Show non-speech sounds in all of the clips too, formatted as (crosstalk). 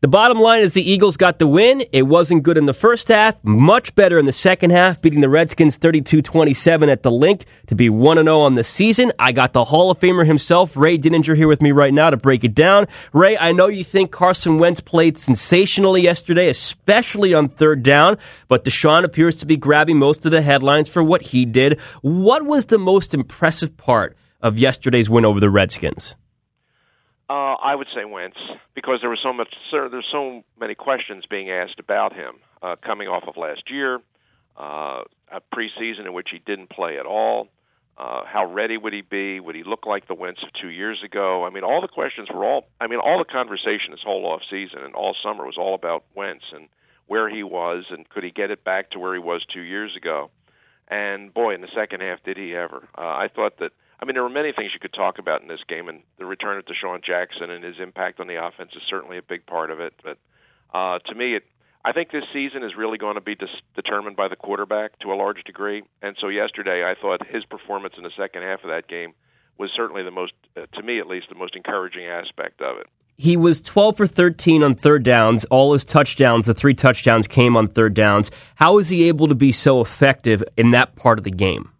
the bottom line is the Eagles got the win. It wasn't good in the first half, much better in the second half, beating the Redskins 32 27 at the Linc to be 1 0 on the season. I got the Hall of Famer himself, Ray Didinger, here with me right now to break it down. Ray, I know you think Carson Wentz played sensationally yesterday, especially on third down, but DeSean appears to be grabbing most of the headlines for what he did. What was the most impressive part of yesterday's win over the Redskins? Uh, I would say Wentz because there was so much. Sir, there's so many questions being asked about him uh, coming off of last year, uh, a preseason in which he didn't play at all. Uh, how ready would he be? Would he look like the Wentz of two years ago? I mean, all the questions were all. I mean, all the conversation this whole off season and all summer was all about Wentz and where he was and could he get it back to where he was two years ago. And boy, in the second half, did he ever? Uh, I thought that I mean, there were many things you could talk about in this game, and the return of DeSean Jackson and his impact on the offense is certainly a big part of it. But uh, to me, it, I think this season is really going to be dis- determined by the quarterback to a large degree. And so yesterday, I thought his performance in the second half of that game was certainly the most, uh, to me at least, the most encouraging aspect of it. He was 12 for 13 on third downs. All his touchdowns, the three touchdowns, came on third downs. How is he able to be so effective in that part of the game?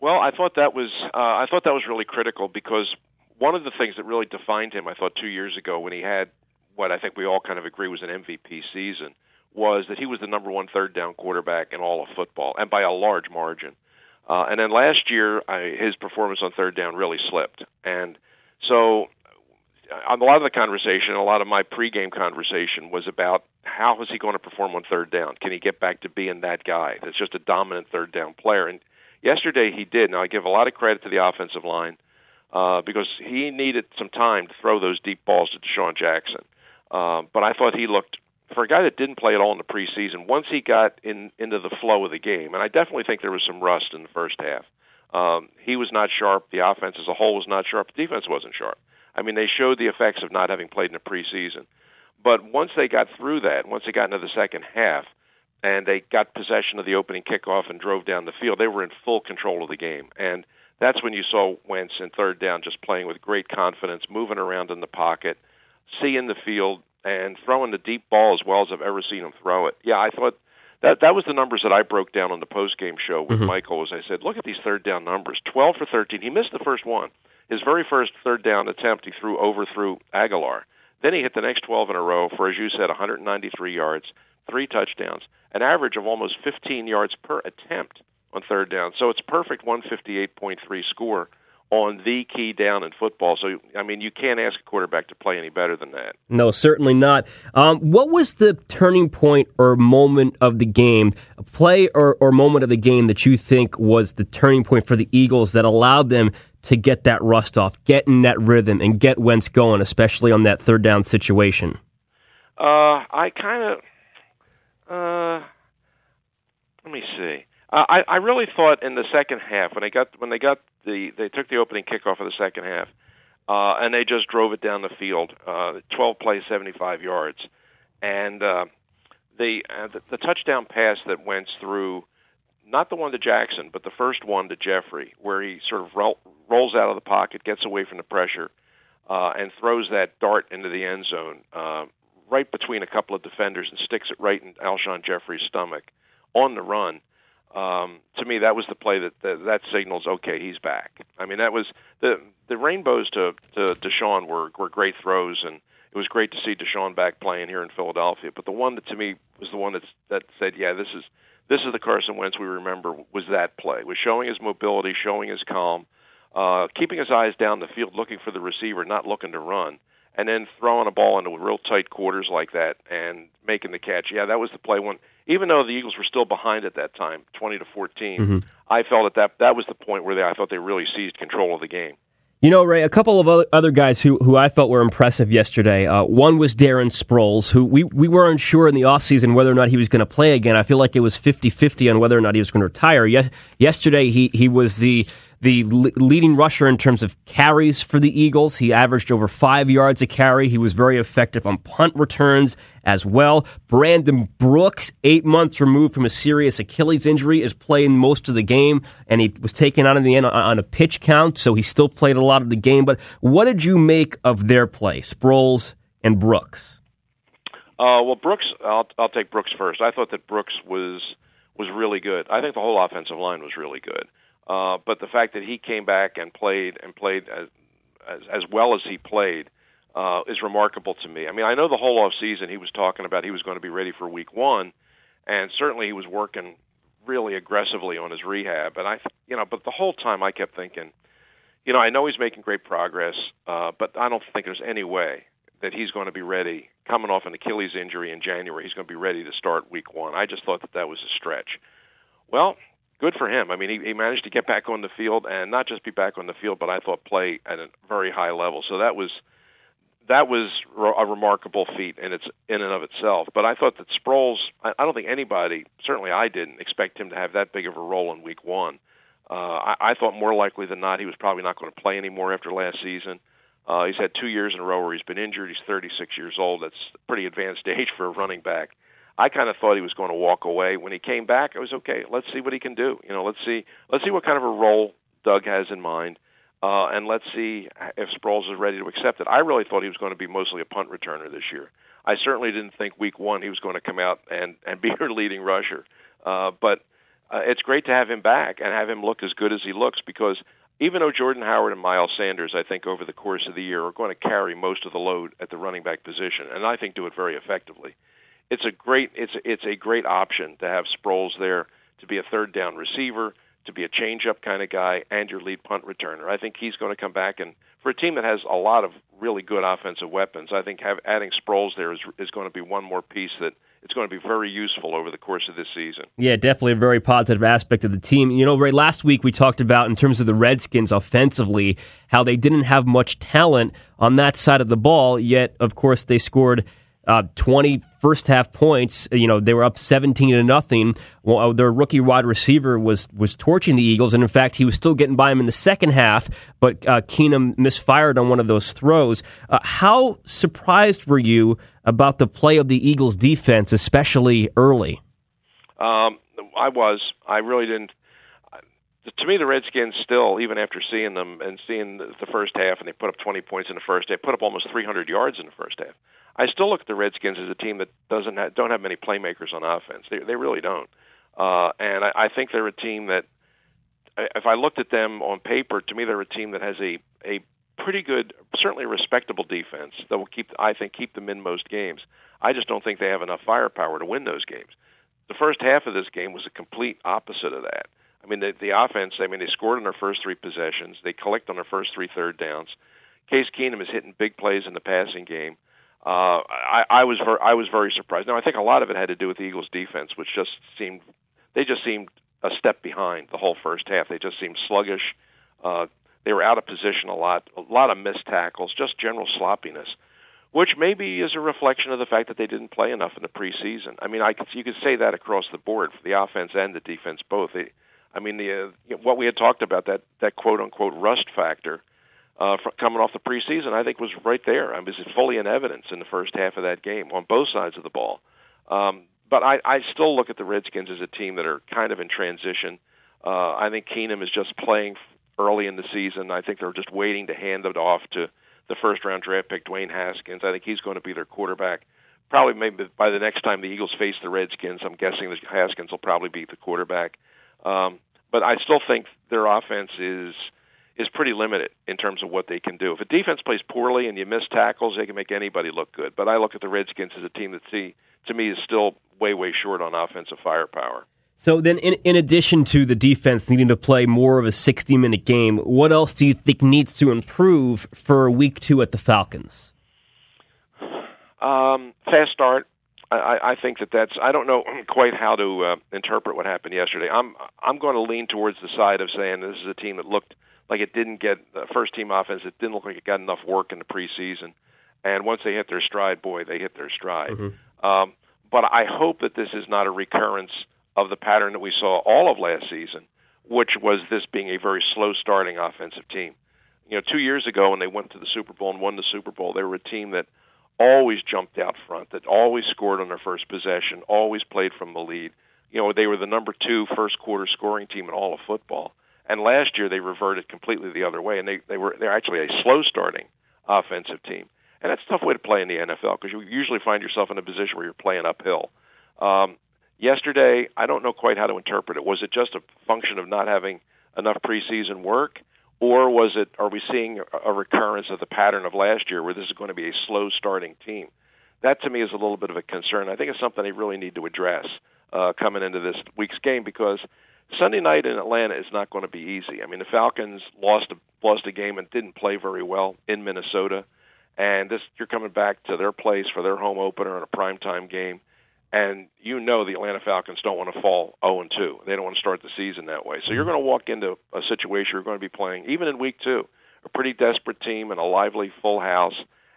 Well, I thought that was uh, I thought that was really critical because one of the things that really defined him, I thought two years ago when he had what I think we all kind of agree was an MVP season, was that he was the number one third down quarterback in all of football, and by a large margin. Uh, and then last year, I, his performance on third down really slipped, and so on a lot of the conversation, a lot of my pregame conversation was about how is he going to perform on third down? Can he get back to being that guy that's just a dominant third down player? And Yesterday he did. Now I give a lot of credit to the offensive line uh, because he needed some time to throw those deep balls to DeSean Jackson. Uh, but I thought he looked for a guy that didn't play at all in the preseason. Once he got in into the flow of the game, and I definitely think there was some rust in the first half. Um, he was not sharp. The offense as a whole was not sharp. The defense wasn't sharp. I mean, they showed the effects of not having played in the preseason. But once they got through that, once they got into the second half, and they got possession of the opening kickoff and drove down the field. They were in full control of the game, and that's when you saw Wentz in third down just playing with great confidence, moving around in the pocket, seeing the field, and throwing the deep ball as well as I've ever seen him throw it. Yeah, I thought that that was the numbers that I broke down on the post game show with mm-hmm. Michael. As I said, look at these third down numbers: twelve for thirteen. He missed the first one. His very first third down attempt, he threw overthrew Agholor. Then he hit the next 12 in a row for, as you said, 193 yards, three touchdowns, an average of almost 15 yards per attempt on third down. So it's perfect 158.3 score on the key down in football. So, I mean, you can't ask a quarterback to play any better than that. No, certainly not. Um, what was the turning point or moment of the game, play or, or moment of the game that you think was the turning point for the Eagles that allowed them to get that rust off, get in that rhythm, and get Wentz going, especially on that third down situation? Uh, I kind of uh, let me see. Uh, I I really thought in the second half when they got when they got the they took the opening kickoff of the second half, uh, and they just drove it down the field, uh, 12 plays, 75 yards, and uh, the, uh, the the touchdown pass that went through, not the one to Jackson, but the first one to Jeffery, where he sort of roll, rolls out of the pocket, gets away from the pressure, uh, and throws that dart into the end zone. Uh, right between a couple of defenders and sticks it right in Alshon Jeffery's stomach on the run. Um, to me, that was the play that, that that signals okay, he's back. I mean, that was the the rainbows to to DeSean were were great throws, and it was great to see DeSean back playing here in Philadelphia. But the one that to me was the one that that said, yeah, this is this is the Carson Wentz we remember. Was that play? Was showing his mobility, showing his calm, uh, keeping his eyes down the field, looking for the receiver, not looking to run and then throwing a ball into real tight quarters like that and making the catch. Yeah, that was the play when even though the Eagles were still behind at that time, 20 to 14, mm-hmm. I felt that, that that was the point where they, I thought they really seized control of the game. You know, Ray, a couple of other guys who, who I felt were impressive yesterday. Uh, one was Darren Sproles, who we, we weren't sure in the offseason whether or not he was going to play again. I feel like it was 50 50 on whether or not he was going to retire. Ye- yesterday, he, he was the the leading rusher in terms of carries for the Eagles. He averaged over five yards a carry. He was very effective on punt returns as well. Brandon Brooks, eight months removed from a serious Achilles injury, is playing most of the game, and he was taken out in the end on a pitch count, so he still played a lot of the game. But what did you make of their play, Sproles and Brooks? Uh, well, Brooks, I'll, I'll take Brooks first. I thought that Brooks was was really good. I think the whole offensive line was really good. Uh, but the fact that he came back and played and played as as, as well as he played uh, is remarkable to me. I mean, I know the whole off season he was talking about he was going to be ready for Week One, and certainly he was working really aggressively on his rehab. And I, you know, but the whole time I kept thinking, you know, I know he's making great progress, uh, but I don't think there's any way that he's going to be ready coming off an Achilles injury in January. He's going to be ready to start Week One. I just thought that that was a stretch. Well, good for him. I mean, he, he managed to get back on the field and not just be back on the field, but I thought play at a very high level. So that was that was a remarkable feat in its in and of itself. But I thought that Sproles, I, I don't think anybody, certainly I didn't expect him to have that big of a role in Week One. Uh, I, I thought more likely than not he was probably not going to play anymore after last season. Uh, he's had two years in a row where he's been injured. He's 36 years old. That's pretty advanced (laughs) age for a running back. I kind of thought he was going to walk away. When he came back, I was okay. Let's see what he can do. You know, let's see let's see what kind of a role Doug has in mind, uh, and let's see if Sproles is ready to accept it. I really thought he was going to be mostly a punt returner this year. I certainly didn't think Week One he was going to come out and and be (laughs) your leading rusher. Uh, but uh, it's great to have him back and have him look as good as he looks because even though Jordan Howard and Miles Sanders, I think over the course of the year are going to carry most of the load at the running back position, and I think do it very effectively it's a great it's it's a great option to have Sproles there to be a third down receiver, to be a change up kind of guy, and your lead punt returner. I think he's going to come back and for a team that has a lot of really good offensive weapons, I think have, adding Sproles there is is going to be one more piece that it's going to be very useful over the course of this season. Yeah, definitely a very positive aspect of the team. You know, Ray, last week we talked about in terms of the Redskins offensively how they didn't have much talent on that side of the ball, yet of course they scored uh, 20 first half points. You know, they were up 17 to nothing. Well, uh, their rookie wide receiver was was torching the Eagles, and in fact, he was still getting by him in the second half. But uh, Keenum misfired on one of those throws. Uh, how surprised were you about the play of the Eagles' defense, especially early? Um, I was. I really didn't to me, the Redskins still, even after seeing them and seeing the first half, and they put up 20 points in the first half, put up almost 300 yards in the first half. I still look at the Redskins as a team that doesn't have, don't have many playmakers on offense. They they really don't. Uh, and I, I think they're a team that, if I looked at them on paper, to me they're a team that has a a pretty good, certainly respectable defense that will keep I think keep them in most games. I just don't think they have enough firepower to win those games. The first half of this game was a complete opposite of that. I mean, the, the offense. I mean, they scored on their first three possessions. They collect on their first three third downs. Case Keenum is hitting big plays in the passing game. Uh, I, I was ver- I was very surprised. Now I think a lot of it had to do with the Eagles' defense, which just seemed they just seemed a step behind the whole first half. They just seemed sluggish. Uh, they were out of position a lot, a lot of missed tackles, just general sloppiness, which maybe is a reflection of the fact that they didn't play enough in the preseason. I mean, I could you could say that across the board for the offense and the defense both. They, I mean, the uh, what we had talked about that that quote unquote rust factor uh, coming off the preseason, I think was right there. I mean, was fully in evidence in the first half of that game on both sides of the ball. Um, but I, I still look at the Redskins as a team that are kind of in transition. Uh, I think Keenum is just playing early in the season. I think they're just waiting to hand it off to the first round draft pick, Dwayne Haskins. I think he's going to be their quarterback. Probably maybe by the next time the Eagles face the Redskins, I'm guessing that Haskins will probably be the quarterback. Um, but I still think their offense is is pretty limited in terms of what they can do. If a defense plays poorly and you miss tackles, they can make anybody look good. But I look at the Redskins as a team that see to me is still way way short on offensive firepower. So then, in, in addition to the defense needing to play more of a 60 minute game, what else do you think needs to improve for week two at the Falcons? Um, fast start. I, I think that that's. I don't know (clears throat) quite how to uh, interpret what happened yesterday. I'm I'm going to lean towards the side of saying this is a team that looked like it didn't get the first team offense. It didn't look like it got enough work in the preseason. And once they hit their stride, boy, they hit their stride. Mm-hmm. Um, but I hope that this is not a recurrence of the pattern that we saw all of last season, which was this being a very slow starting offensive team. You know, two years ago when they went to the Super Bowl and won the Super Bowl, they were a team that always jumped out front, that always scored on their first possession, always played from the lead. You know, they were the number two first quarter scoring team in all of football. And last year they reverted completely the other way, and they they were they're actually a slow starting offensive team, and that's a tough way to play in the NFL because you usually find yourself in a position where you're playing uphill. Um, yesterday, I don't know quite how to interpret it. Was it just a function of not having enough preseason work, or was it? Are we seeing a recurrence of the pattern of last year, where this is going to be a slow starting team? That to me is a little bit of a concern. I think it's something they really need to address uh, coming into this week's game because Sunday night in Atlanta is not going to be easy. I mean, the Falcons lost a, lost a game and didn't play very well in Minnesota, and this you're coming back to their place for their home opener in a primetime game, and you know the Atlanta Falcons don't want to fall 0 and 2. They don't want to start the season that way. So you're going to walk into a situation you're going to be playing even in week 2, a pretty desperate team and a lively full house,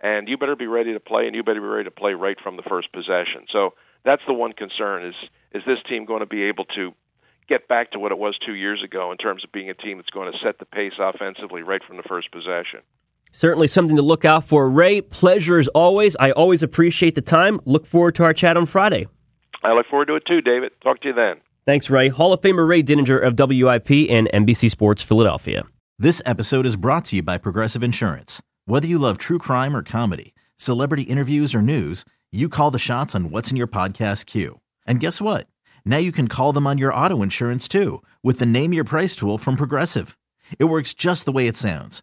and you better be ready to play and you better be ready to play right from the first possession. So that's the one concern is is this team going to be able to get back to what it was two years ago in terms of being a team that's going to set the pace offensively right from the first possession. Certainly something to look out for. Ray, pleasure as always. I always appreciate the time. Look forward to our chat on Friday. I look forward to it too, David. Talk to you then. Thanks, Ray. Hall of Famer Ray Didinger of WIP and NBC Sports Philadelphia. This episode is brought to you by Progressive Insurance. Whether you love true crime or comedy, celebrity interviews or news, you call the shots on what's in your podcast queue. And guess what? Now you can call them on your auto insurance too with the Name Your Price tool from Progressive. It works just the way it sounds.